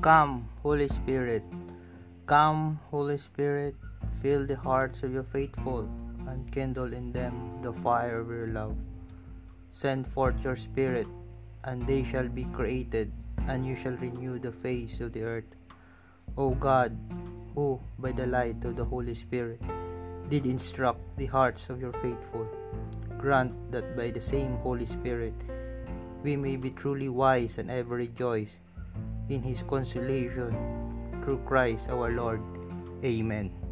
Come, Holy Spirit. Come, Holy Spirit, fill the hearts of your faithful and kindle in them the fire of your love. Send forth your Spirit, and they shall be created, and you shall renew the face of the earth. O God, who, by the light of the Holy Spirit, did instruct the hearts of your faithful, grant that by the same Holy Spirit we may be truly wise and ever rejoice in His consolation through Christ our Lord. Amen.